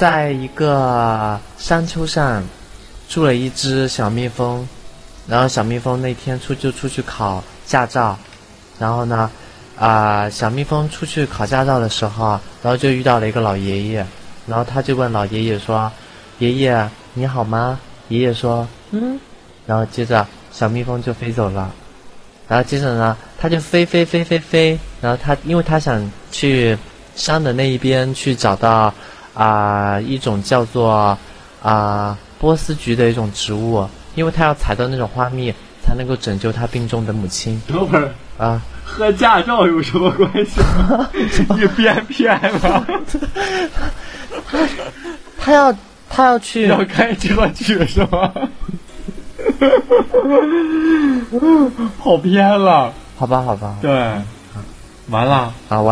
在一个山丘上住了一只小蜜蜂，然后小蜜蜂那天出就出去考驾照，然后呢，啊、小蜜蜂出去考驾照的时候，然后就遇到了一个老爷爷，然后他就问老爷爷说：“爷爷你好吗？”爷爷说：“嗯。”然后接着小蜜蜂就飞走了。然后接着呢，他就飞飞飞飞飞，然后他因为他想去山的那一边去找到啊、一种叫做啊、波斯菊的一种植物，因为他要采到那种花蜜，才能够拯救他病重的母亲等会儿啊。和驾照有什么关系？你编骗了，他要他要去要开车去是吗？跑偏了，好吧好吧对，完了。啊，我